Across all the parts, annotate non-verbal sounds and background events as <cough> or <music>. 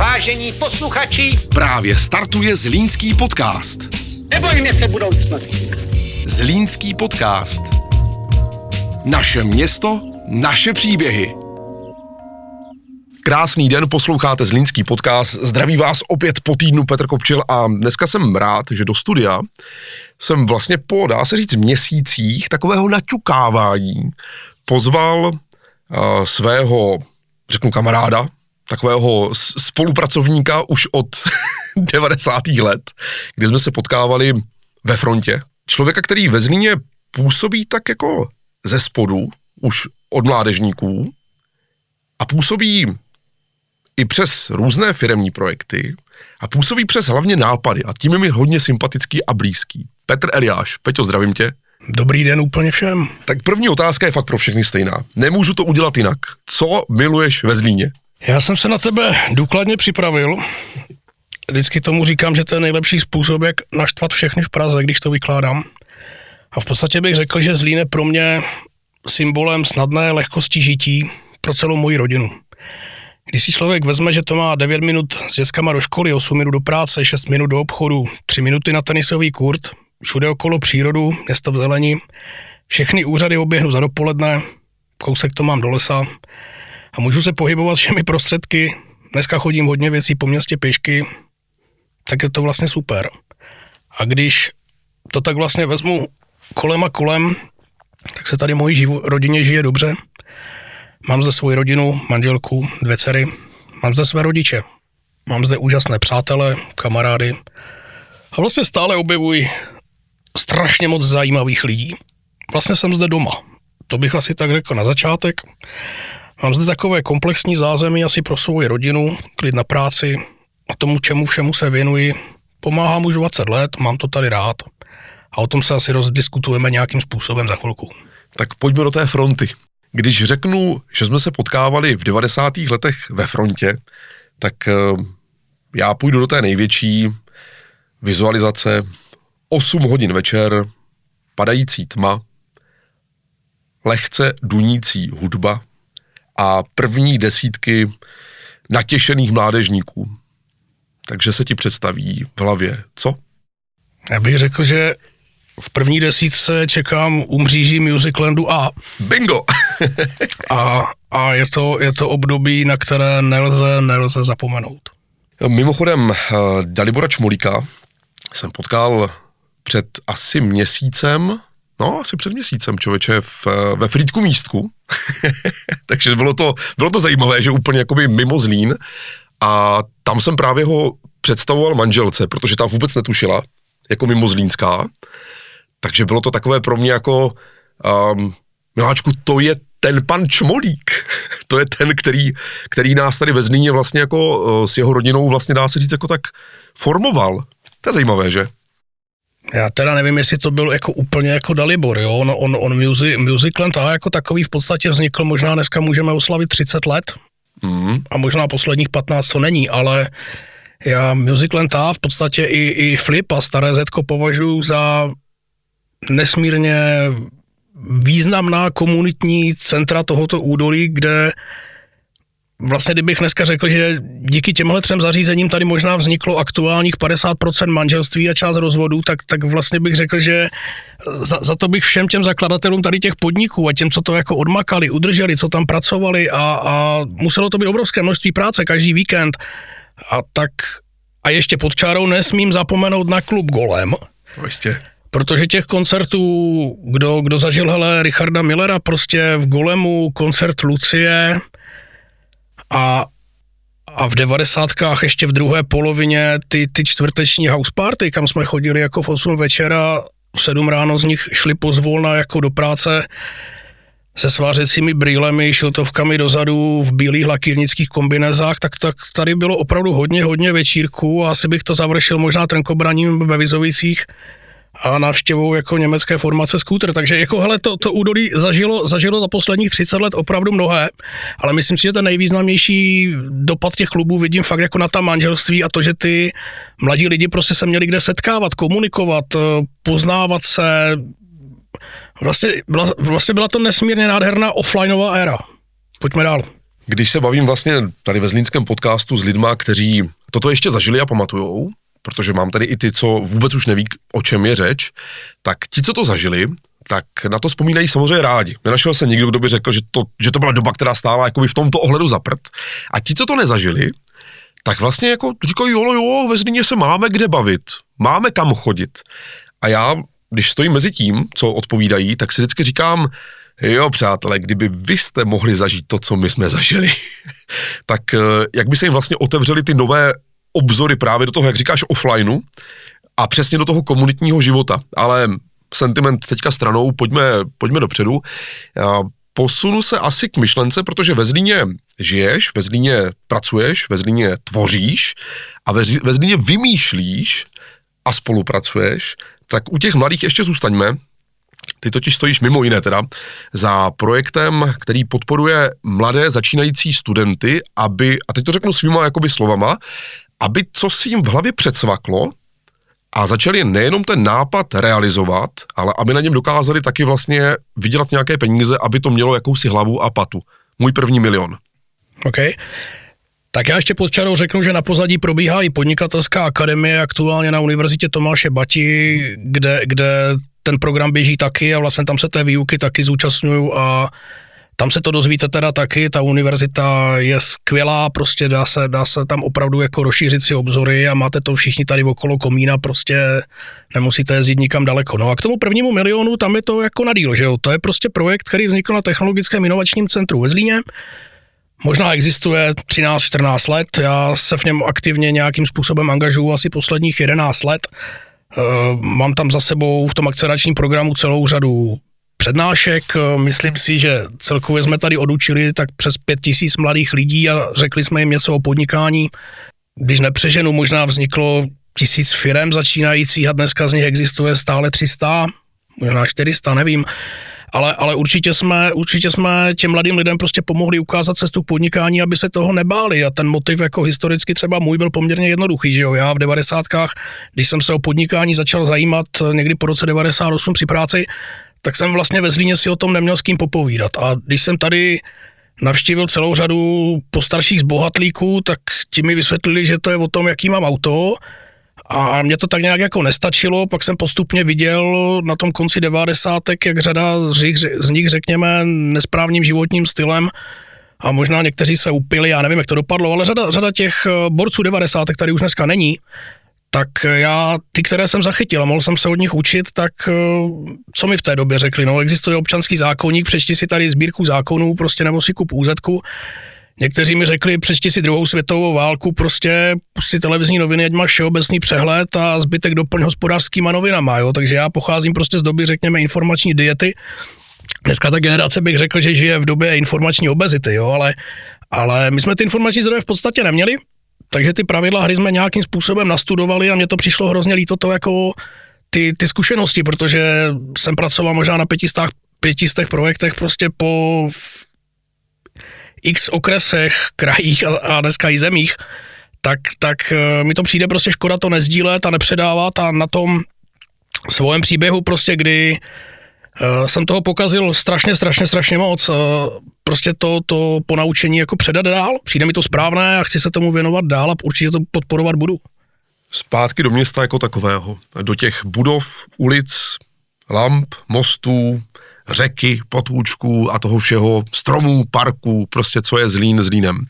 Vážení posluchači, Právě startuje Zlínský podcast. nebojme se budoucnosti. Zlínský podcast. Naše město, naše příběhy. Krásný den, posloucháte Zlínský podcast. Zdraví vás opět po týdnu Petr Kopčil a dneska jsem rád, že do studia jsem vlastně po, dá se říct, měsících takového naťukávání pozval uh, svého, řeknu kamaráda, takového spolupracovníka už od <laughs> 90. let, kdy jsme se potkávali ve frontě. Člověka, který ve Zlíně působí tak jako ze spodu, už od mládežníků, a působí i přes různé firemní projekty a působí přes hlavně nápady a tím je mi hodně sympatický a blízký. Petr Eliáš, Peťo, zdravím tě. Dobrý den úplně všem. Tak první otázka je fakt pro všechny stejná. Nemůžu to udělat jinak. Co miluješ ve Zlíně? Já jsem se na tebe důkladně připravil. Vždycky tomu říkám, že to je nejlepší způsob, jak naštvat všechny v Praze, když to vykládám. A v podstatě bych řekl, že Zlín je pro mě symbolem snadné lehkosti žití pro celou moji rodinu. Když si člověk vezme, že to má 9 minut s dětskama do školy, 8 minut do práce, 6 minut do obchodu, 3 minuty na tenisový kurt, všude okolo přírodu, město v zelení, všechny úřady oběhnu za dopoledne, kousek to mám do lesa, a můžu se pohybovat všemi prostředky. Dneska chodím hodně věcí po městě pěšky, tak je to vlastně super. A když to tak vlastně vezmu kolem a kolem, tak se tady mojí živo- rodině žije dobře. Mám zde svoji rodinu, manželku, dvě dcery, mám zde své rodiče, mám zde úžasné přátele, kamarády a vlastně stále objevuji strašně moc zajímavých lidí. Vlastně jsem zde doma. To bych asi tak řekl na začátek. Mám zde takové komplexní zázemí asi pro svou rodinu, klid na práci a tomu, čemu všemu se věnuji. Pomáhám už 20 let, mám to tady rád a o tom se asi rozdiskutujeme nějakým způsobem za chvilku. Tak pojďme do té fronty. Když řeknu, že jsme se potkávali v 90. letech ve frontě, tak eh, já půjdu do té největší vizualizace 8 hodin večer, padající tma, lehce dunící hudba a první desítky natěšených mládežníků. Takže se ti představí v hlavě, co? Já bych řekl, že v první desítce čekám u mříží Musiclandu A. Bingo! A, a je, to, je to období, na které nelze, nelze zapomenout. Mimochodem, eh, Dalibora Čmolíka jsem potkal před asi měsícem, no asi před měsícem, člověče, v, eh, ve Frýdku místku. <laughs> Takže bylo to, bylo to zajímavé, že úplně jakoby mimo Zlín. A tam jsem právě ho představoval manželce, protože ta vůbec netušila, jako mimo Zlínská. Takže bylo to takové pro mě jako, um, miláčku, to je ten pan Čmolík. <laughs> to je ten, který, který nás tady ve Zlíně vlastně jako uh, s jeho rodinou vlastně dá se říct jako tak formoval. To je zajímavé, že? Já teda nevím, jestli to byl jako úplně jako Dalibor, jo? On, on, on music, Musicland A jako takový v podstatě vznikl, možná dneska můžeme oslavit 30 let Mm. a možná posledních 15 to není, ale já Musicland A v podstatě i, i Flip a Staré Zetko považuji za nesmírně významná komunitní centra tohoto údolí, kde vlastně kdybych dneska řekl, že díky těmhle třem zařízením tady možná vzniklo aktuálních 50% manželství a část rozvodů, tak, tak vlastně bych řekl, že za, za to bych všem těm zakladatelům tady těch podniků a těm, co to jako odmakali, udrželi, co tam pracovali a, a muselo to být obrovské množství práce každý víkend a tak a ještě pod čárou nesmím zapomenout na klub Golem, jistě. Protože těch koncertů, kdo, kdo zažil hele Richarda Millera, prostě v Golemu koncert Lucie a, a v devadesátkách ještě v druhé polovině ty, ty čtvrteční house party, kam jsme chodili jako v 8 večera, v 7 ráno z nich šli pozvolna jako do práce se svářecími brýlemi, šiltovkami dozadu v bílých lakírnických kombinezách, tak, tak tady bylo opravdu hodně, hodně večírků a asi bych to završil možná trnkobraním ve Vizovicích a návštěvou jako německé formace Scooter. Takže jako hele, to, to údolí zažilo, zažilo za posledních 30 let opravdu mnohé, ale myslím si, že ten nejvýznamnější dopad těch klubů vidím fakt jako na ta manželství a to, že ty mladí lidi prostě se měli kde setkávat, komunikovat, eh, poznávat se. Vlastně byla, vlastně byla to nesmírně nádherná offlineová éra. Pojďme dál. když se bavím vlastně tady ve Zlínském podcastu s lidma, kteří toto ještě zažili a pamatujou, protože mám tady i ty, co vůbec už neví, o čem je řeč, tak ti, co to zažili, tak na to vzpomínají samozřejmě rádi. Nenašel se nikdo, kdo by řekl, že to, že to byla doba, která stála jakoby v tomto ohledu za prd. A ti, co to nezažili, tak vlastně jako říkají, jo, jo, ve Zlíně se máme kde bavit, máme kam chodit. A já, když stojím mezi tím, co odpovídají, tak si vždycky říkám, jo, přátelé, kdyby vy jste mohli zažít to, co my jsme zažili, <laughs> tak eh, jak by se jim vlastně otevřely ty nové obzory právě do toho, jak říkáš, offlineu a přesně do toho komunitního života. Ale sentiment teďka stranou, pojďme, pojďme dopředu. Posunu se asi k myšlence, protože ve Zlíně žiješ, ve Zlíně pracuješ, ve Zlíně tvoříš a ve, ve Zlíně vymýšlíš a spolupracuješ, tak u těch mladých ještě zůstaňme. Ty totiž stojíš mimo jiné teda za projektem, který podporuje mladé začínající studenty, aby, a teď to řeknu svýma jakoby slovama, aby co si jim v hlavě předsvaklo a začali nejenom ten nápad realizovat, ale aby na něm dokázali taky vlastně vydělat nějaké peníze, aby to mělo jakousi hlavu a patu. Můj první milion. OK. Tak já ještě pod čarou řeknu, že na pozadí probíhá i podnikatelská akademie aktuálně na Univerzitě Tomáše Bati, kde, kde ten program běží taky a vlastně tam se té výuky taky zúčastňuju a tam se to dozvíte teda taky, ta univerzita je skvělá, prostě dá se, dá se tam opravdu jako rozšířit si obzory a máte to všichni tady okolo komína, prostě nemusíte jezdit nikam daleko. No a k tomu prvnímu milionu tam je to jako na díl, že jo? To je prostě projekt, který vznikl na Technologickém inovačním centru ve Zlíně. Možná existuje 13-14 let, já se v něm aktivně nějakým způsobem angažuju asi posledních 11 let. Eh, mám tam za sebou v tom akceleračním programu celou řadu přednášek. Myslím si, že celkově jsme tady odučili tak přes pět tisíc mladých lidí a řekli jsme jim něco o podnikání. Když nepřeženu, možná vzniklo tisíc firm začínajících a dneska z nich existuje stále 300, možná 400, nevím. Ale, ale určitě, jsme, určitě jsme těm mladým lidem prostě pomohli ukázat cestu k podnikání, aby se toho nebáli. A ten motiv jako historicky třeba můj byl poměrně jednoduchý, že jo. Já v devadesátkách, když jsem se o podnikání začal zajímat někdy po roce 98 při práci, tak jsem vlastně ve Zlíně si o tom neměl s kým popovídat. A když jsem tady navštívil celou řadu postarších zbohatlíků, tak ti mi vysvětlili, že to je o tom, jaký mám auto. A mě to tak nějak jako nestačilo, pak jsem postupně viděl na tom konci devádesátek, jak řada z nich, řekněme, nesprávným životním stylem. A možná někteří se upili, já nevím, jak to dopadlo, ale řada, řada těch borců devadesátek tady už dneska není tak já ty, které jsem zachytil a mohl jsem se od nich učit, tak eh, co mi v té době řekli? No, existuje občanský zákonník, přečti si tady sbírku zákonů, prostě nebo si kup úzetku. Někteří mi řekli, přečti si druhou světovou válku, prostě pusti televizní noviny, ať máš všeobecný přehled a zbytek doplň hospodářskýma novinama, jo? Takže já pocházím prostě z doby, řekněme, informační diety. Dneska ta generace bych řekl, že žije v době informační obezity, jo, ale, ale my jsme ty informační zdroje v podstatě neměli, takže ty pravidla hry jsme nějakým způsobem nastudovali a mně to přišlo hrozně líto to jako ty, ty zkušenosti, protože jsem pracoval možná na pětistách, pětistech projektech prostě po x okresech, <laughs> krajích a, a dneska i zemích, tak, tak eh, mi to přijde prostě škoda to nezdílet a nepředávat a na tom svém příběhu prostě, kdy jsem toho pokazil strašně, strašně, strašně moc. Uh, prostě to, to ponaučení jako předat dál. Přijde mi to správné a chci se tomu věnovat dál a určitě to podporovat budu. Zpátky do města jako takového, do těch budov, ulic, lamp, mostů, řeky, potůčků a toho všeho, stromů, parků, prostě co je Zlín Zlínem.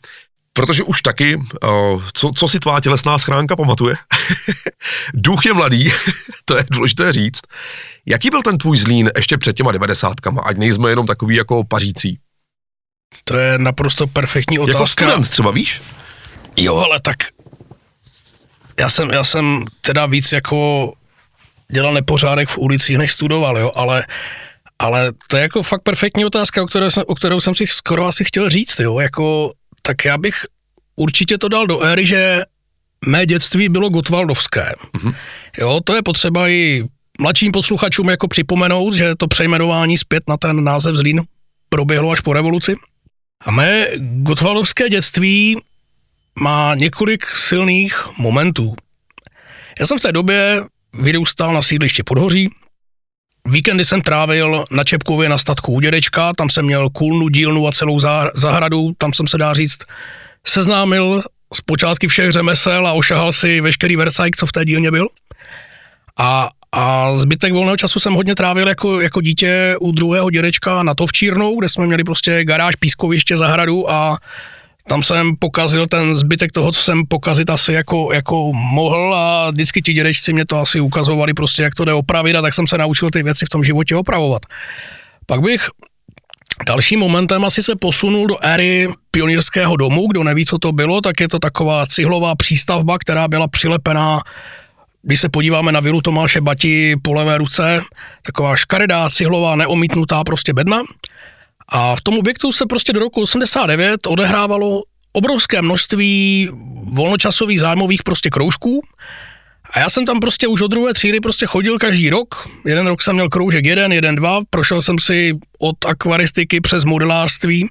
Protože už taky, co, co si tvá tělesná schránka pamatuje? <laughs> Duch je mladý, <laughs> to je důležité říct. Jaký byl ten tvůj Zlín ještě před těma devadesátkama, ať nejsme jenom takový jako pařící? To je naprosto perfektní otázka. Jako student třeba, víš? Jo, ale tak já jsem, já jsem teda víc jako dělal nepořádek v ulicích, než studoval, jo, ale, ale to je jako fakt perfektní otázka, o, které jsem, o kterou jsem si skoro asi chtěl říct, jo, jako, tak já bych určitě to dal do éry, že mé dětství bylo gotwaldovské. Mm-hmm. Jo, to je potřeba i mladším posluchačům jako připomenout, že to přejmenování zpět na ten název Zlín proběhlo až po revoluci. A mé gotvalovské dětství má několik silných momentů. Já jsem v té době vyrůstal na sídlišti Podhoří, víkendy jsem trávil na Čepkově na statku u dědečka, tam jsem měl kůlnu, dílnu a celou zahradu, tam jsem se dá říct seznámil z počátky všech řemesel a ošahal si veškerý Versailles, co v té dílně byl. A, a zbytek volného času jsem hodně trávil jako, jako dítě u druhého dědečka na Tovčírnou, kde jsme měli prostě garáž, pískoviště, zahradu a tam jsem pokazil ten zbytek toho, co jsem pokazit asi jako, jako mohl a vždycky ti dědečci mě to asi ukazovali prostě, jak to jde opravit a tak jsem se naučil ty věci v tom životě opravovat. Pak bych Dalším momentem asi se posunul do éry pionýrského domu. Kdo neví, co to bylo, tak je to taková cihlová přístavba, která byla přilepená když se podíváme na vilu Tomáše Bati po levé ruce, taková škaredá, cihlová, neomítnutá prostě bedna. A v tom objektu se prostě do roku 89 odehrávalo obrovské množství volnočasových zájmových prostě kroužků. A já jsem tam prostě už od druhé třídy prostě chodil každý rok. Jeden rok jsem měl kroužek jeden, jeden, dva. Prošel jsem si od akvaristiky přes modelářství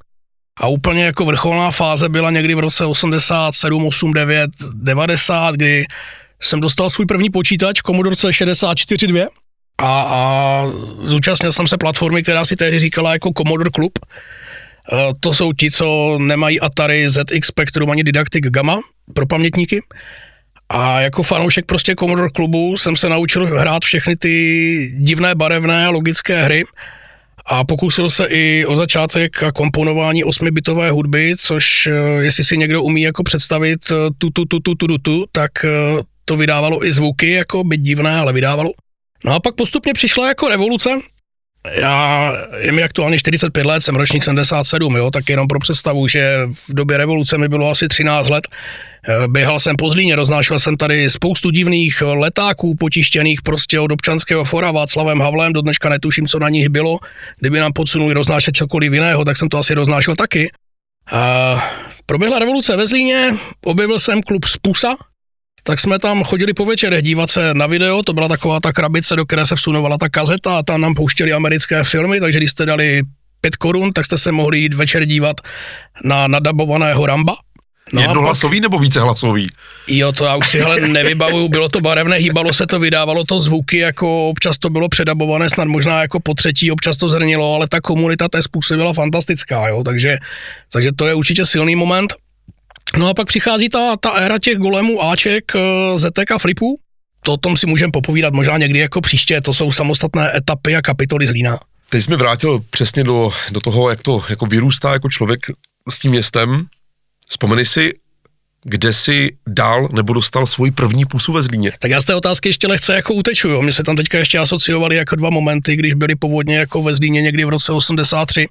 a úplně jako vrcholná fáze byla někdy v roce 87, 8, 9, 90, kdy jsem dostal svůj první počítač Commodore C64 a, a zúčastnil jsem se platformy, která si tehdy říkala jako Commodore Club. E, to jsou ti, co nemají Atari ZX Spectrum ani Didactic Gamma pro pamětníky. A jako fanoušek prostě Commodore klubu jsem se naučil hrát všechny ty divné, barevné, logické hry a pokusil se i o začátek a komponování osmibitové hudby, což e, jestli si někdo umí jako představit e, tu, tu, tu, tu, tu, tu, tu tak to vydávalo i zvuky, jako byť divné, ale vydávalo. No a pak postupně přišla jako revoluce. Já, je mi aktuálně 45 let, jsem ročník 77, jo, tak jenom pro představu, že v době revoluce mi bylo asi 13 let. Eh, běhal jsem po Zlíně, roznášel jsem tady spoustu divných letáků potištěných prostě od občanského fora Václavem Havlem, do dneška netuším, co na nich bylo. Kdyby nám podsunuli roznášet cokoliv jiného, tak jsem to asi roznášel taky. A proběhla revoluce ve Zlíně, objevil jsem klub Spusa, tak jsme tam chodili po večerech dívat se na video, to byla taková ta krabice, do které se vsunovala ta kazeta a tam nám pouštěli americké filmy, takže když jste dali pět korun, tak jste se mohli jít večer dívat na nadabovaného Ramba. No Jednohlasový pak, nebo vícehlasový? Jo, to já už si hele nevybavuju, bylo to barevné, hýbalo se to, vydávalo to zvuky, jako občas to bylo předabované, snad možná jako po třetí, občas to zrnilo, ale ta komunita té způsobila fantastická, jo, takže, takže to je určitě silný moment. No a pak přichází ta, ta éra těch golemů Aček, eh, Zetek a Flipů. To o tom si můžeme popovídat možná někdy jako příště, to jsou samostatné etapy a kapitoly z Lína. Teď jsi mi vrátil přesně do, do toho, jak to jako vyrůstá jako člověk s tím městem. Vzpomeni si, kde si dal nebo dostal svůj první pusu ve Zlíně? Tak já z té otázky ještě lehce jako uteču. Jo. Mě se tam teďka ještě asociovali jako dva momenty, když byly povodně jako ve Zlíně někdy v roce 83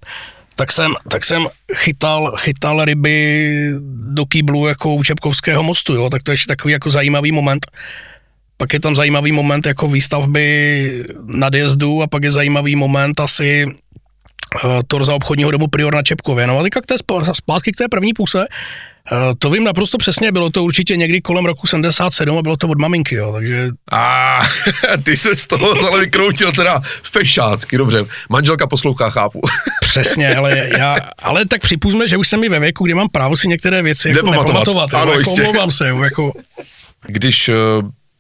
tak jsem, tak jsem chytal, chytal ryby do kýblu jako u Čepkovského mostu, jo, tak to je ještě takový jako zajímavý moment. Pak je tam zajímavý moment jako výstavby nadjezdu a pak je zajímavý moment asi uh, torza obchodního domu Prior na Čepkově. No a teďka k té zpátky k té první půse, to vím naprosto přesně, bylo to určitě někdy kolem roku 77 a bylo to od maminky, jo, takže... A <laughs> ty se z toho ale vykroutil teda fešácky, dobře. Manželka poslouchá, chápu. <laughs> Přesně, ale já, ale tak připustme, že už jsem mi ve věku, kdy mám právo si některé věci jako nepamatovat. ano, jo, jako omlouvám se, jo, jako... Když uh,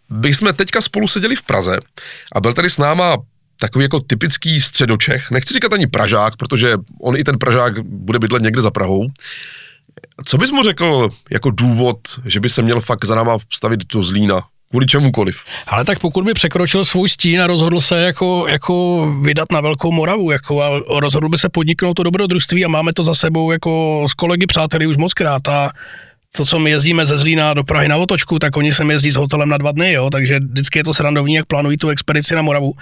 bychom teďka spolu seděli v Praze a byl tady s náma takový jako typický středočech, nechci říkat ani Pražák, protože on i ten Pražák bude bydlet někde za Prahou, co bys mu řekl jako důvod, že by se měl fakt za náma stavit do Zlína? Kvůli čemukoliv. Ale tak pokud by překročil svůj stín a rozhodl se jako, jako vydat na Velkou Moravu jako a rozhodl by se podniknout to dobrodružství a máme to za sebou jako s kolegy přáteli už moc krát a to, co my jezdíme ze Zlína do Prahy na otočku, tak oni se jezdí s hotelem na dva dny, jo, takže vždycky je to srandovní, jak plánují tu expedici na Moravu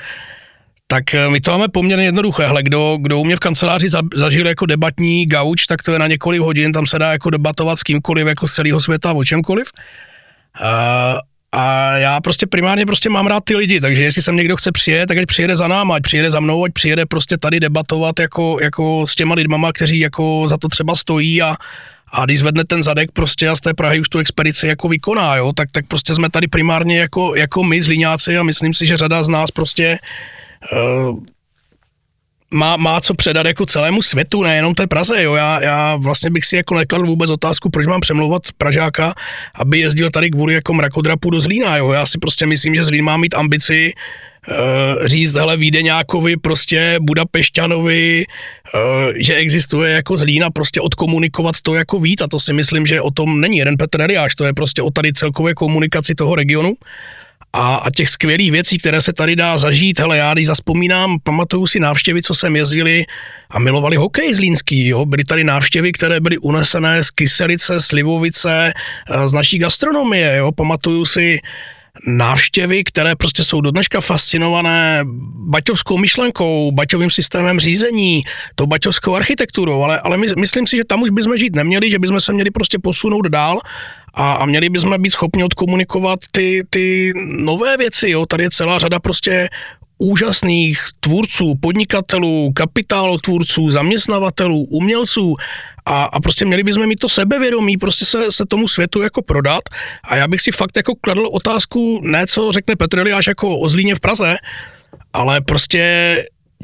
tak eh, my to máme poměrně jednoduché. Hle, kdo, kdo u mě v kanceláři za, zažil jako debatní gauč, tak to je na několik hodin, tam se dá jako debatovat s kýmkoliv jako z celého světa o čemkoliv. A, a já prostě primárně prostě mám rád ty lidi, takže jestli sem někdo chce přijet, tak ať přijede za náma, ať přijede za mnou, ať přijede prostě tady debatovat jako, jako s těma lidmama, kteří jako za to třeba stojí a, a když zvedne ten zadek prostě a z té Prahy už tu expedici jako vykoná, jo, tak, tak prostě jsme tady primárně jako, jako my zlíňáci a myslím si, že řada z nás prostě Eh, má, má co předat jako celému světu, nejenom té Praze, jo. Já, já vlastně bych si jako nekladl vůbec otázku, proč mám přemlouvat Pražáka, aby jezdil tady kvůli jako mrakodrapu do Zlína, jo. Já si prostě myslím, že Zlín má mít ambici říct, hele, Vídeňákovi, prostě Budapešťanovi, že existuje jako zlína, prostě odkomunikovat to jako víc a to si myslím, že o tom není jeden Petr Eliáš, to je prostě o tady celkové komunikaci toho regionu a, a těch skvělých věcí, které se tady dá zažít, hele, já když zaspomínám, pamatuju si návštěvy, co sem jezdili a milovali hokej z Línský, jo, byly tady návštěvy, které byly unesené z Kyselice, Slivovice, z naší gastronomie, jo, pamatuju si návštěvy, které prostě jsou do dneška fascinované baťovskou myšlenkou, baťovým systémem řízení, tou baťovskou architekturou, ale, ale my, myslím si, že tam už bychom žít neměli, že bychom se měli prostě posunout dál a, a měli bychom být schopni odkomunikovat ty, ty nové věci, jo, tady je celá řada prostě úžasných tvůrců, podnikatelů, tvůrců, zaměstnavatelů, umělců a, a prostě měli bychom mít to sebevědomí, prostě se, se tomu světu jako prodat a já bych si fakt jako kladl otázku, ne co řekne Petr Eliáš jako o Zlíně v Praze, ale prostě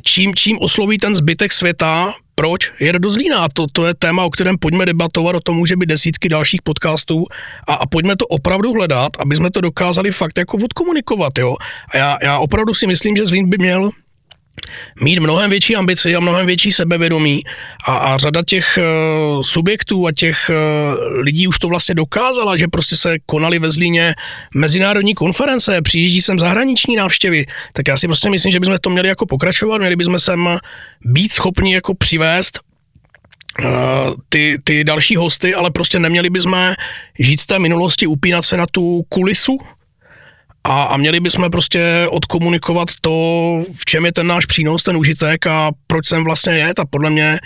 čím, čím osloví ten zbytek světa, proč jede do Zlína. To, to je téma, o kterém pojďme debatovat, o tom může být desítky dalších podcastů a, a pojďme to opravdu hledat, aby jsme to dokázali fakt jako odkomunikovat, jo. A já, já opravdu si myslím, že Zlín by měl mít mnohem větší ambici a mnohem větší sebevědomí a, a řada těch uh, subjektů a těch uh, lidí už to vlastně dokázala, že prostě se konaly ve Zlíně mezinárodní konference, přijíždí sem zahraniční návštěvy, tak já si prostě myslím, že bychom to měli jako pokračovat, měli bychom sem být schopni jako přivést uh, ty, ty další hosty, ale prostě neměli bychom žít z té minulosti, upínat se na tu kulisu, a, a měli bychom prostě odkomunikovat to, v čem je ten náš přínos, ten užitek a proč sem vlastně je. A podle mě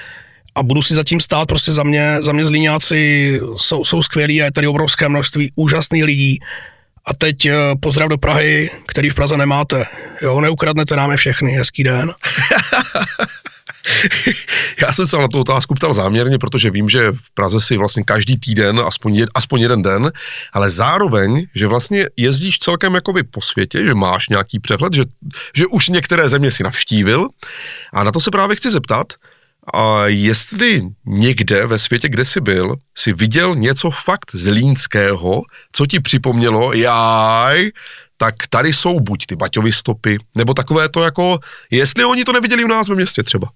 a budu si zatím stát, prostě za mě, za mě zlíňáci jsou, jsou skvělí a je tady obrovské množství úžasných lidí. A teď eh, pozdrav do Prahy, který v Praze nemáte. Jo, neukradnete nám je všechny. Hezký den. <laughs> <laughs> Já jsem se na tu otázku ptal záměrně, protože vím, že v Praze si vlastně každý týden, aspoň, jed, aspoň jeden den, ale zároveň, že vlastně jezdíš celkem jakoby po světě, že máš nějaký přehled, že, že už některé země si navštívil a na to se právě chci zeptat, a jestli někde ve světě, kde jsi byl, si viděl něco fakt zlínského, co ti připomnělo, jaj, tak tady jsou buď ty Baťovy stopy, nebo takové to jako, jestli oni to neviděli u nás ve městě třeba.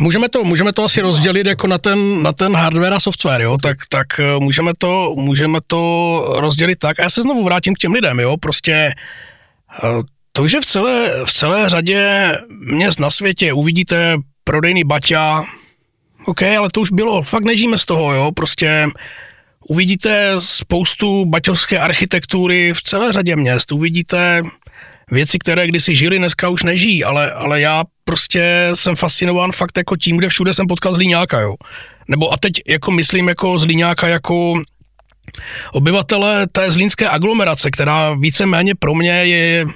Můžeme to, můžeme to asi rozdělit jako na ten, na ten hardware a software, jo? Tak, tak eh, můžeme, to, můžeme to rozdělit tak. A já se znovu vrátím k těm lidem, jo? Prostě eh, to, že v celé, v celé řadě měst na světě uvidíte prodejný baťa, OK, ale to už bylo, fakt nežíme z toho, jo? Prostě uvidíte spoustu baťovské architektury v celé řadě měst, uvidíte věci, které kdysi žili, dneska už nežijí, ale, ale já prostě jsem fascinován fakt jako tím, kde všude jsem potkal Zlíňáka, jo. Nebo a teď jako myslím jako Zlíňáka jako obyvatele té zlínské aglomerace, která víceméně pro mě je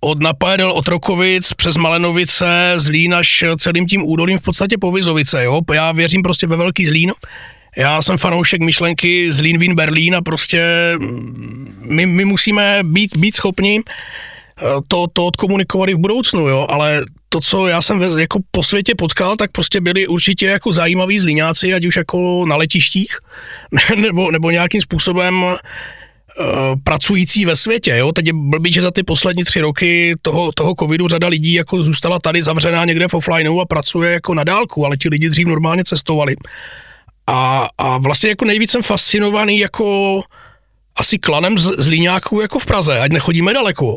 od Napajedel, od Rokovic přes Malenovice, Zlín až celým tím údolím v podstatě po Vizovice, jo. Já věřím prostě ve velký Zlín. Já jsem fanoušek myšlenky Zlín, Vín, Berlín a prostě my, my musíme být, být schopni to, to odkomunikovali v budoucnu, jo, ale to, co já jsem jako po světě potkal, tak prostě byli určitě jako zajímaví zlíňáci, ať už jako na letištích, <laughs> nebo, nebo nějakým způsobem uh, pracující ve světě, jo. Teď je blbý, že za ty poslední tři roky toho, toho covidu řada lidí jako zůstala tady zavřená někde v offlineu a pracuje jako na dálku, ale ti lidi dřív normálně cestovali. A, a vlastně jako nejvíc jsem fascinovaný jako asi klanem z, z Líňáků jako v Praze, ať nechodíme daleko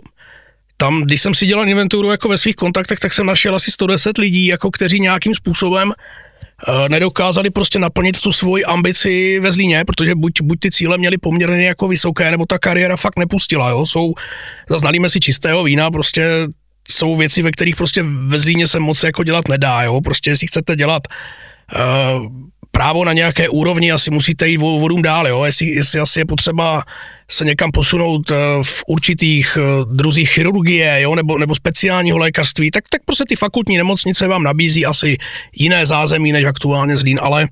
tam, když jsem si dělal inventuru jako ve svých kontaktech, tak jsem našel asi 110 lidí, jako kteří nějakým způsobem uh, nedokázali prostě naplnit tu svoji ambici ve Zlíně, protože buď, buď ty cíle měly poměrně jako vysoké, nebo ta kariéra fakt nepustila, jo, jsou, zaznalíme si čistého vína, prostě jsou věci, ve kterých prostě ve Zlíně se moc jako dělat nedá, jo, prostě jestli chcete dělat uh, právo na nějaké úrovni, asi musíte jít vodům dál, jo? Jestli, jestli asi je potřeba se někam posunout eh, v určitých eh, druzích chirurgie, jo? Nebo, nebo speciálního lékařství, tak, tak prostě ty fakultní nemocnice vám nabízí asi jiné zázemí než aktuálně Zlín, ale,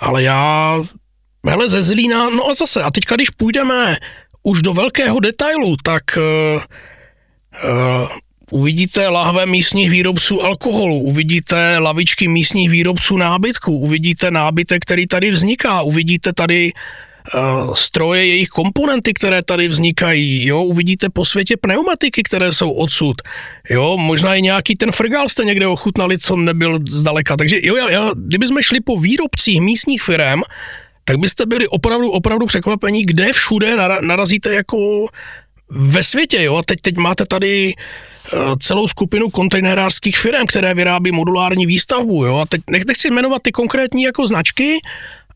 ale já, hele, ze Zlína, no a zase, a teďka, když půjdeme už do velkého detailu, tak uh, Uvidíte lahve místních výrobců alkoholu, uvidíte lavičky místních výrobců nábytku, uvidíte nábytek, který tady vzniká, uvidíte tady stroje, jejich komponenty, které tady vznikají, jo, uvidíte po světě pneumatiky, které jsou odsud, jo, možná i nějaký ten frgál jste někde ochutnali, co nebyl zdaleka, takže jo, já, já, kdyby jsme šli po výrobcích místních firm, tak byste byli opravdu, opravdu překvapení, kde všude narazíte jako ve světě, jo, a teď, teď máte tady eh, celou skupinu kontejnerářských firm, které vyrábí modulární výstavbu, jo, a teď nechci jmenovat ty konkrétní jako značky,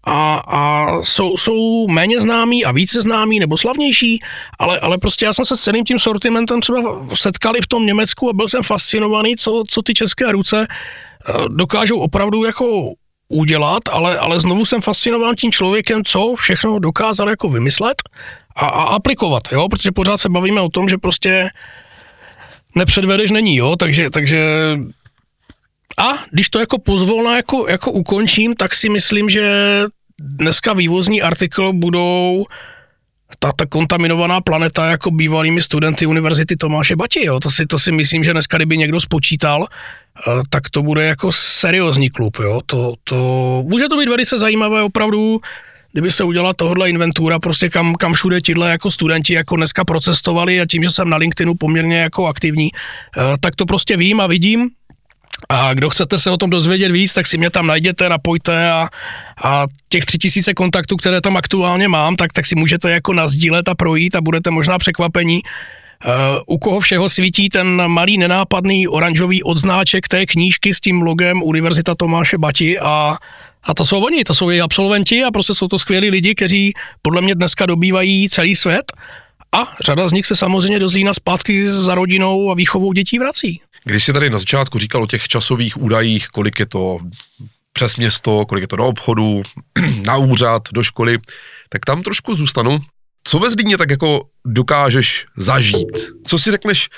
a, a jsou, jsou méně známí a více známí nebo slavnější, ale, ale prostě já jsem se s celým tím sortimentem třeba setkali v tom Německu a byl jsem fascinovaný, co, co ty české ruce eh, dokážou opravdu jako udělat, ale, ale znovu jsem fascinován tím člověkem, co všechno dokázal jako vymyslet a, a aplikovat, jo, protože pořád se bavíme o tom, že prostě nepředvedeš není, jo, takže, takže a když to jako pozvolna jako, jako ukončím, tak si myslím, že dneska vývozní artikl budou ta, ta kontaminovaná planeta jako bývalými studenty Univerzity Tomáše Bati, jo. To si, to si myslím, že dneska, kdyby někdo spočítal, eh, tak to bude jako seriózní klub, jo. To, to, může to být velice zajímavé opravdu, kdyby se udělala tohle inventura, prostě kam, kam všude tihle jako studenti jako dneska procestovali a tím, že jsem na LinkedInu poměrně jako aktivní, eh, tak to prostě vím a vidím, a kdo chcete se o tom dozvědět víc, tak si mě tam najděte, napojte a, a těch tři tisíce kontaktů, které tam aktuálně mám, tak, tak si můžete jako nazdílet a projít a budete možná překvapení, u koho všeho svítí ten malý nenápadný oranžový odznáček té knížky s tím logem Univerzita Tomáše Bati a, a to jsou oni, to jsou její absolventi a prostě jsou to skvělí lidi, kteří podle mě dneska dobývají celý svět a řada z nich se samozřejmě do Zlína zpátky za rodinou a výchovou dětí vrací. Když jsi tady na začátku říkal o těch časových údajích, kolik je to přes město, kolik je to do obchodu, <clears throat> na úřad, do školy, tak tam trošku zůstanu. Co ve Zlíně tak jako dokážeš zažít? Co si řekneš,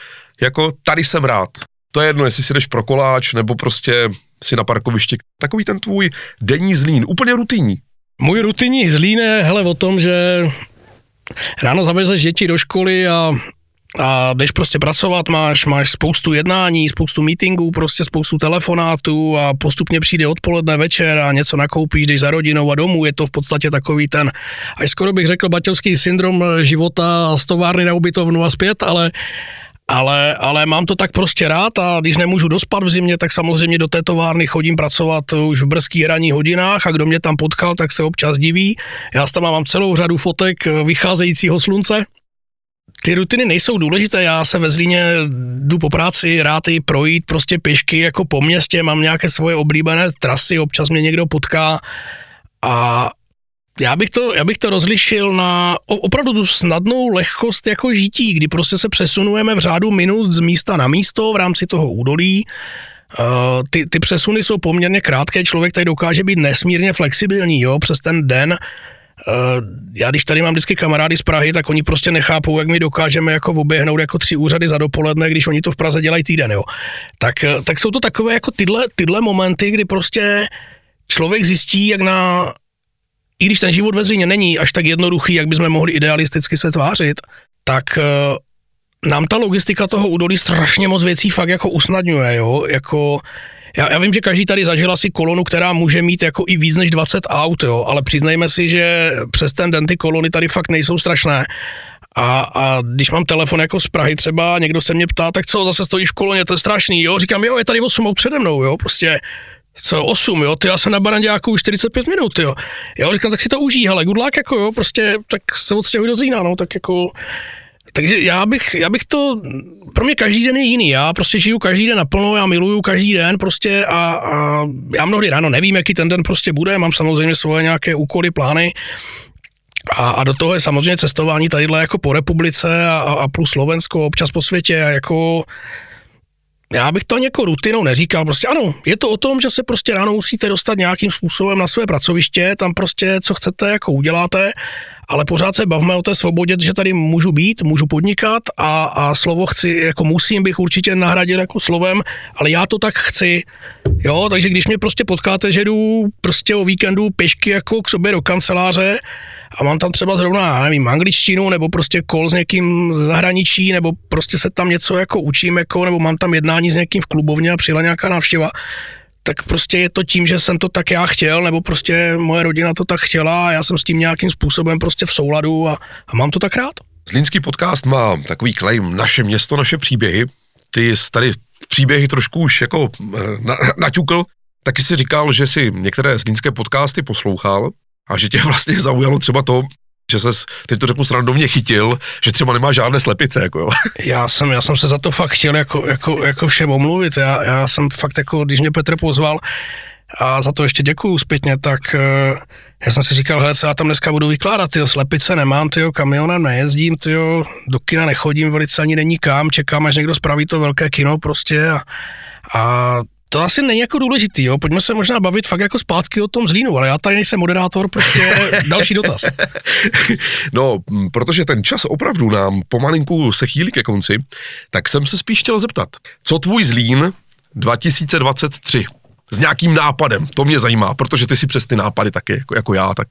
jako tady jsem rád? To je jedno, jestli si jdeš pro koláč, nebo prostě si na parkovišti. Takový ten tvůj denní Zlín, úplně rutinní. Můj rutinní Zlín je hele o tom, že ráno zavezeš děti do školy a a jdeš prostě pracovat, máš, máš spoustu jednání, spoustu meetingů, prostě spoustu telefonátů a postupně přijde odpoledne, večer a něco nakoupíš, jdeš za rodinou a domů, je to v podstatě takový ten, až skoro bych řekl, baťovský syndrom života z továrny na ubytovnu a zpět, ale ale, ale mám to tak prostě rád a když nemůžu dospat v zimě, tak samozřejmě do té továrny chodím pracovat už v brzkých ranních hodinách a kdo mě tam potkal, tak se občas diví. Já tam mám celou řadu fotek vycházejícího slunce, ty rutiny nejsou důležité, já se ve Zlíně jdu po práci rád i projít prostě pěšky jako po městě, mám nějaké svoje oblíbené trasy, občas mě někdo potká. A já bych, to, já bych to rozlišil na opravdu tu snadnou lehkost jako žití, kdy prostě se přesunujeme v řádu minut z místa na místo v rámci toho údolí. Uh, ty, ty přesuny jsou poměrně krátké, člověk tady dokáže být nesmírně flexibilní, jo, přes ten den. Eh, já když tady mám vždycky kamarády z Prahy, tak oni prostě nechápou, jak my dokážeme jako oběhnout jako tři úřady za dopoledne, když oni to v Praze dělají týden, jo. Tak, eh, tak jsou to takové jako tyhle, tyhle momenty, kdy prostě člověk zjistí, jak na, i když ten život ve Zlíně není až tak jednoduchý, jak bychom mohli idealisticky se tvářit, tak eh, nám ta logistika toho údolí strašně moc věcí fakt jako usnadňuje, jo, jako já, já vím, že každý tady zažil asi kolonu, která může mít jako i víc než 20 aut, jo, ale přiznejme si, že přes ten den ty kolony tady fakt nejsou strašné. A, a když mám telefon jako z Prahy třeba, někdo se mě ptá, tak co, zase stojíš v koloně, to je strašný, jo, říkám, jo, je tady 8 aut přede mnou, jo, prostě co 8, jo, ty já jsem na Baranďáku už 45 minut, jo. Jo, říkám, tak si to užij, hele, good luck, jako jo, prostě, tak se odstěhuj do Zína, no, tak jako, takže já bych, já bych to, pro mě každý den je jiný, já prostě žiju každý den naplno, já miluju každý den prostě a, a já mnohdy ráno nevím, jaký ten den prostě bude, mám samozřejmě svoje nějaké úkoly, plány, a, a do toho je samozřejmě cestování tadyhle jako po republice a, a plus Slovensko, občas po světě a jako já bych to ani jako rutinou neříkal, prostě ano, je to o tom, že se prostě ráno musíte dostat nějakým způsobem na své pracoviště, tam prostě co chcete, jako uděláte, ale pořád se bavme o té svobodě, že tady můžu být, můžu podnikat a, a slovo chci, jako musím bych určitě nahradil jako slovem, ale já to tak chci, jo, takže když mě prostě potkáte, že jdu prostě o víkendu pěšky jako k sobě do kanceláře a mám tam třeba zrovna, nevím, angličtinu nebo prostě kol s někým z zahraničí, nebo prostě se tam něco jako učím, jako, nebo mám tam jednání s někým v klubovně a přijela nějaká návštěva, tak prostě je to tím, že jsem to tak já chtěl, nebo prostě moje rodina to tak chtěla a já jsem s tím nějakým způsobem prostě v souladu a, a mám to tak rád. Zlínský podcast má takový claim Naše město, naše příběhy. Ty jsi tady příběhy trošku už jako eh, na, naťukl. Taky si říkal, že si některé zlínské podcasty poslouchal a že tě <laughs> vlastně zaujalo třeba to, že ses, teď to řeknu srandovně, chytil, že třeba nemá žádné slepice, jako jo. <laughs> Já jsem, já jsem se za to fakt chtěl jako, jako, jako všem omluvit, já, já jsem fakt jako, když mě Petr pozval, a za to ještě děkuju zpětně, tak uh, já jsem si říkal, hele, co já tam dneska budu vykládat, tyjo, slepice nemám, tyjo, kamionem nejezdím, tyjo, do kina nechodím, velice ani není kam, čekám, až někdo spraví to velké kino prostě a, a to asi není jako důležitý, jo. Pojďme se možná bavit fakt jako zpátky o tom zlínu, ale já tady nejsem moderátor, prostě <laughs> další dotaz. No, protože ten čas opravdu nám pomalinku se chýlí ke konci, tak jsem se spíš chtěl zeptat, co tvůj zlín 2023? S nějakým nápadem, to mě zajímá, protože ty si přes ty nápady taky, jako, jako já, tak...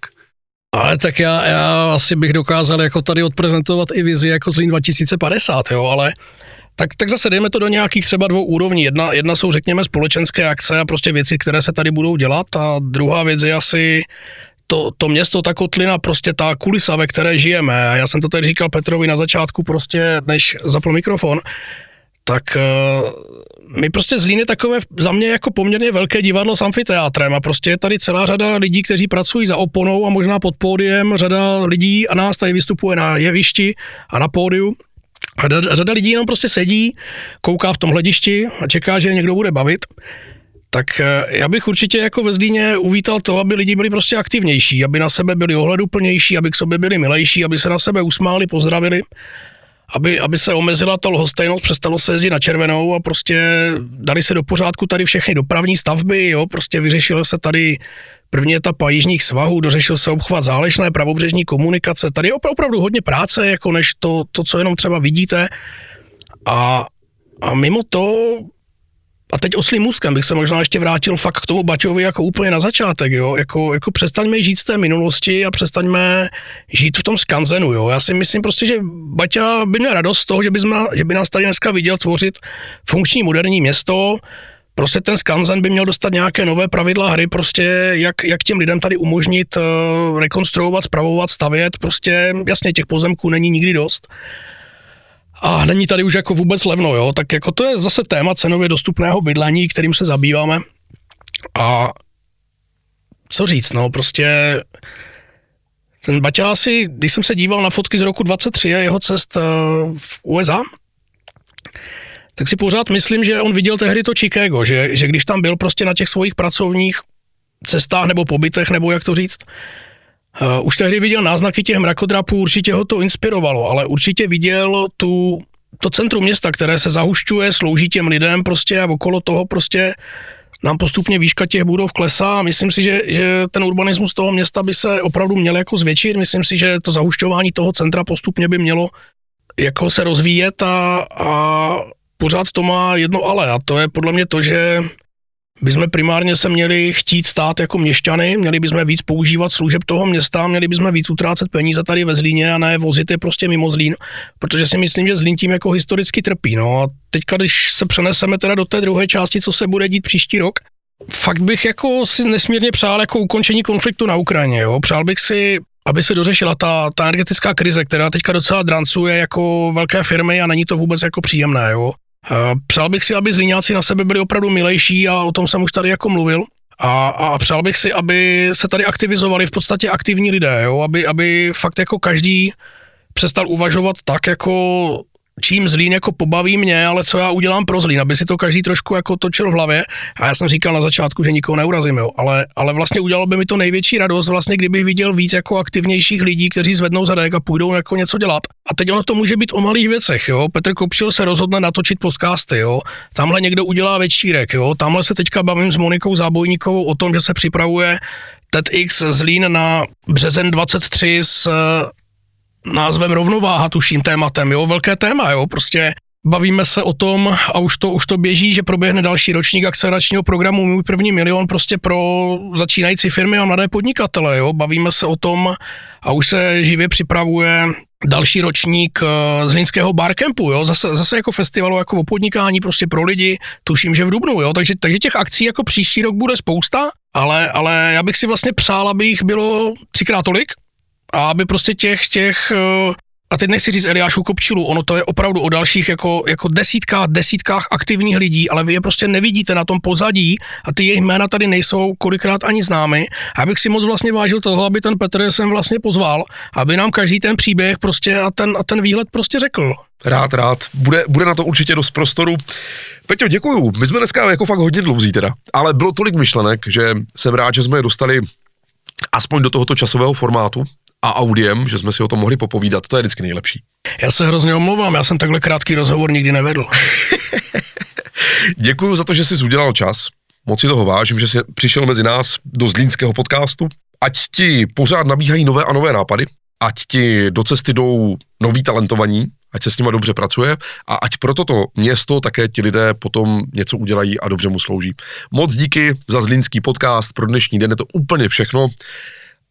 Ale tak já, já asi bych dokázal jako tady odprezentovat i vizi jako Zlín 2050, jo, ale tak, tak zase dejme to do nějakých třeba dvou úrovní. Jedna, jedna jsou, řekněme, společenské akce a prostě věci, které se tady budou dělat. A druhá věc je asi to, to město, ta kotlina, prostě ta kulisa, ve které žijeme. A já jsem to tady říkal Petrovi na začátku, prostě než zapl mikrofon, tak uh, my prostě Zlín je takové za mě jako poměrně velké divadlo s amfiteátrem. A prostě je tady celá řada lidí, kteří pracují za oponou a možná pod pódiem, řada lidí a nás tady vystupuje na jevišti a na pódiu a řada lidí jenom prostě sedí, kouká v tom hledišti a čeká, že někdo bude bavit. Tak eh, já bych určitě jako ve Zlíně uvítal to, aby lidi byli prostě aktivnější, aby na sebe byli ohleduplnější, aby k sobě byli milejší, aby se na sebe usmáli, pozdravili, aby, aby se omezila ta lhostejnost, přestalo se jezdit na červenou a prostě dali se do pořádku tady všechny dopravní stavby, jo, prostě vyřešilo se tady První etapa jižních svahů, dořešil se obchvat zálešné pravobřežní komunikace. Tady je opravdu hodně práce, jako než to, to co jenom třeba vidíte. A, a mimo to, a teď oslým úzkem bych se možná ještě vrátil fakt k tomu Baťovi jako úplně na začátek, jo, jako, jako přestaňme žít z té minulosti a přestaňme žít v tom skanzenu, jo. Já si myslím prostě, že Baťa by měl radost z toho, že by, jsme, že by nás tady dneska viděl tvořit funkční moderní město, prostě ten skanzen by měl dostat nějaké nové pravidla hry, prostě jak, jak těm lidem tady umožnit uh, rekonstruovat, spravovat, stavět, prostě jasně těch pozemků není nikdy dost. A není tady už jako vůbec levno, jo, tak jako to je zase téma cenově dostupného bydlení, kterým se zabýváme. A co říct, no, prostě ten Baťa asi, když jsem se díval na fotky z roku 23 a jeho cest uh, v USA, tak si pořád myslím, že on viděl tehdy to Chicago, že, že když tam byl prostě na těch svých pracovních cestách nebo pobytech, nebo jak to říct, uh, už tehdy viděl náznaky těch mrakodrapů, určitě ho to inspirovalo, ale určitě viděl tu, to centrum města, které se zahušťuje, slouží těm lidem prostě a okolo toho prostě nám postupně výška těch budov klesá a myslím si, že, že ten urbanismus toho města by se opravdu měl jako zvětšit. Myslím si, že to zahušťování toho centra postupně by mělo jako se rozvíjet a, a pořád to má jedno ale a to je podle mě to, že bychom primárně se měli chtít stát jako měšťany, měli bychom víc používat služeb toho města, měli bychom víc utrácet peníze tady ve Zlíně a ne vozit je prostě mimo Zlín, protože si myslím, že Zlín tím jako historicky trpí. No a teďka, když se přeneseme teda do té druhé části, co se bude dít příští rok, fakt bych jako si nesmírně přál jako ukončení konfliktu na Ukrajině, jo. Přál bych si aby se dořešila ta, ta energetická krize, která teďka docela drancuje jako velké firmy a není to vůbec jako příjemné, jo. Přál bych si, aby zlíňáci na sebe byli opravdu milejší a o tom jsem už tady jako mluvil. A, a přál bych si, aby se tady aktivizovali v podstatě aktivní lidé, jo? Aby, aby fakt jako každý přestal uvažovat tak, jako čím Zlín jako pobaví mě, ale co já udělám pro Zlín, aby si to každý trošku jako točil v hlavě. A já jsem říkal na začátku, že nikoho neurazím, jo. Ale, ale vlastně udělalo by mi to největší radost, vlastně kdybych viděl víc jako aktivnějších lidí, kteří zvednou zadek a půjdou jako něco dělat. A teď ono to může být o malých věcech, jo. Petr Kopšil se rozhodne natočit podcasty, jo. Tamhle někdo udělá večírek, jo. Tamhle se teďka bavím s Monikou Zábojníkovou o tom, že se připravuje TEDx Zlín na březen 23 s názvem rovnováha, tuším tématem, jo, velké téma, jo, prostě Bavíme se o tom, a už to, už to běží, že proběhne další ročník akceleračního programu Můj první milion prostě pro začínající firmy a mladé podnikatele. Jo? Bavíme se o tom a už se živě připravuje další ročník uh, z Línského barkempu, jo, zase, zase jako festivalu jako o podnikání prostě pro lidi, tuším, že v Dubnu, jo, takže, takže těch akcí jako příští rok bude spousta, ale, ale já bych si vlastně přál, aby jich bylo třikrát tolik a aby prostě těch, těch uh, a teď nechci říct Eliášu Kopčilu, ono to je opravdu o dalších jako, jako desítkách, desítkách aktivních lidí, ale vy je prostě nevidíte na tom pozadí a ty jejich jména tady nejsou kolikrát ani známy. A bych si moc vlastně vážil toho, aby ten Petr jsem vlastně pozval, aby nám každý ten příběh prostě a ten, a ten výhled prostě řekl. Rád, rád. Bude, bude na to určitě dost prostoru. Peťo, děkuju. My jsme dneska jako fakt hodně dlouzí teda, ale bylo tolik myšlenek, že jsem rád, že jsme je dostali aspoň do tohoto časového formátu, a audiem, že jsme si o tom mohli popovídat, to je vždycky nejlepší. Já se hrozně omlouvám, já jsem takhle krátký rozhovor nikdy nevedl. <laughs> Děkuji za to, že jsi udělal čas. Moc si toho vážím, že jsi přišel mezi nás do Zlínského podcastu. Ať ti pořád nabíhají nové a nové nápady, ať ti do cesty jdou noví talentovaní, ať se s nima dobře pracuje a ať pro toto město také ti lidé potom něco udělají a dobře mu slouží. Moc díky za Zlínský podcast, pro dnešní den je to úplně všechno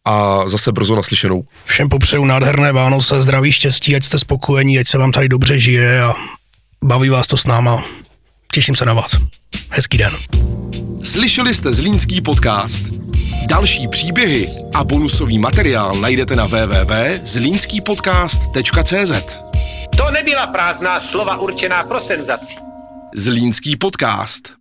a zase brzo naslyšenou. Všem popřeju nádherné Vánoce, zdraví, štěstí, ať jste spokojení, ať se vám tady dobře žije a baví vás to s náma. Těším se na vás. Hezký den. Slyšeli jste Zlínský podcast. Další příběhy a bonusový materiál najdete na www.zlínskýpodcast.cz To nebyla prázdná slova určená pro senzaci. Zlínský podcast.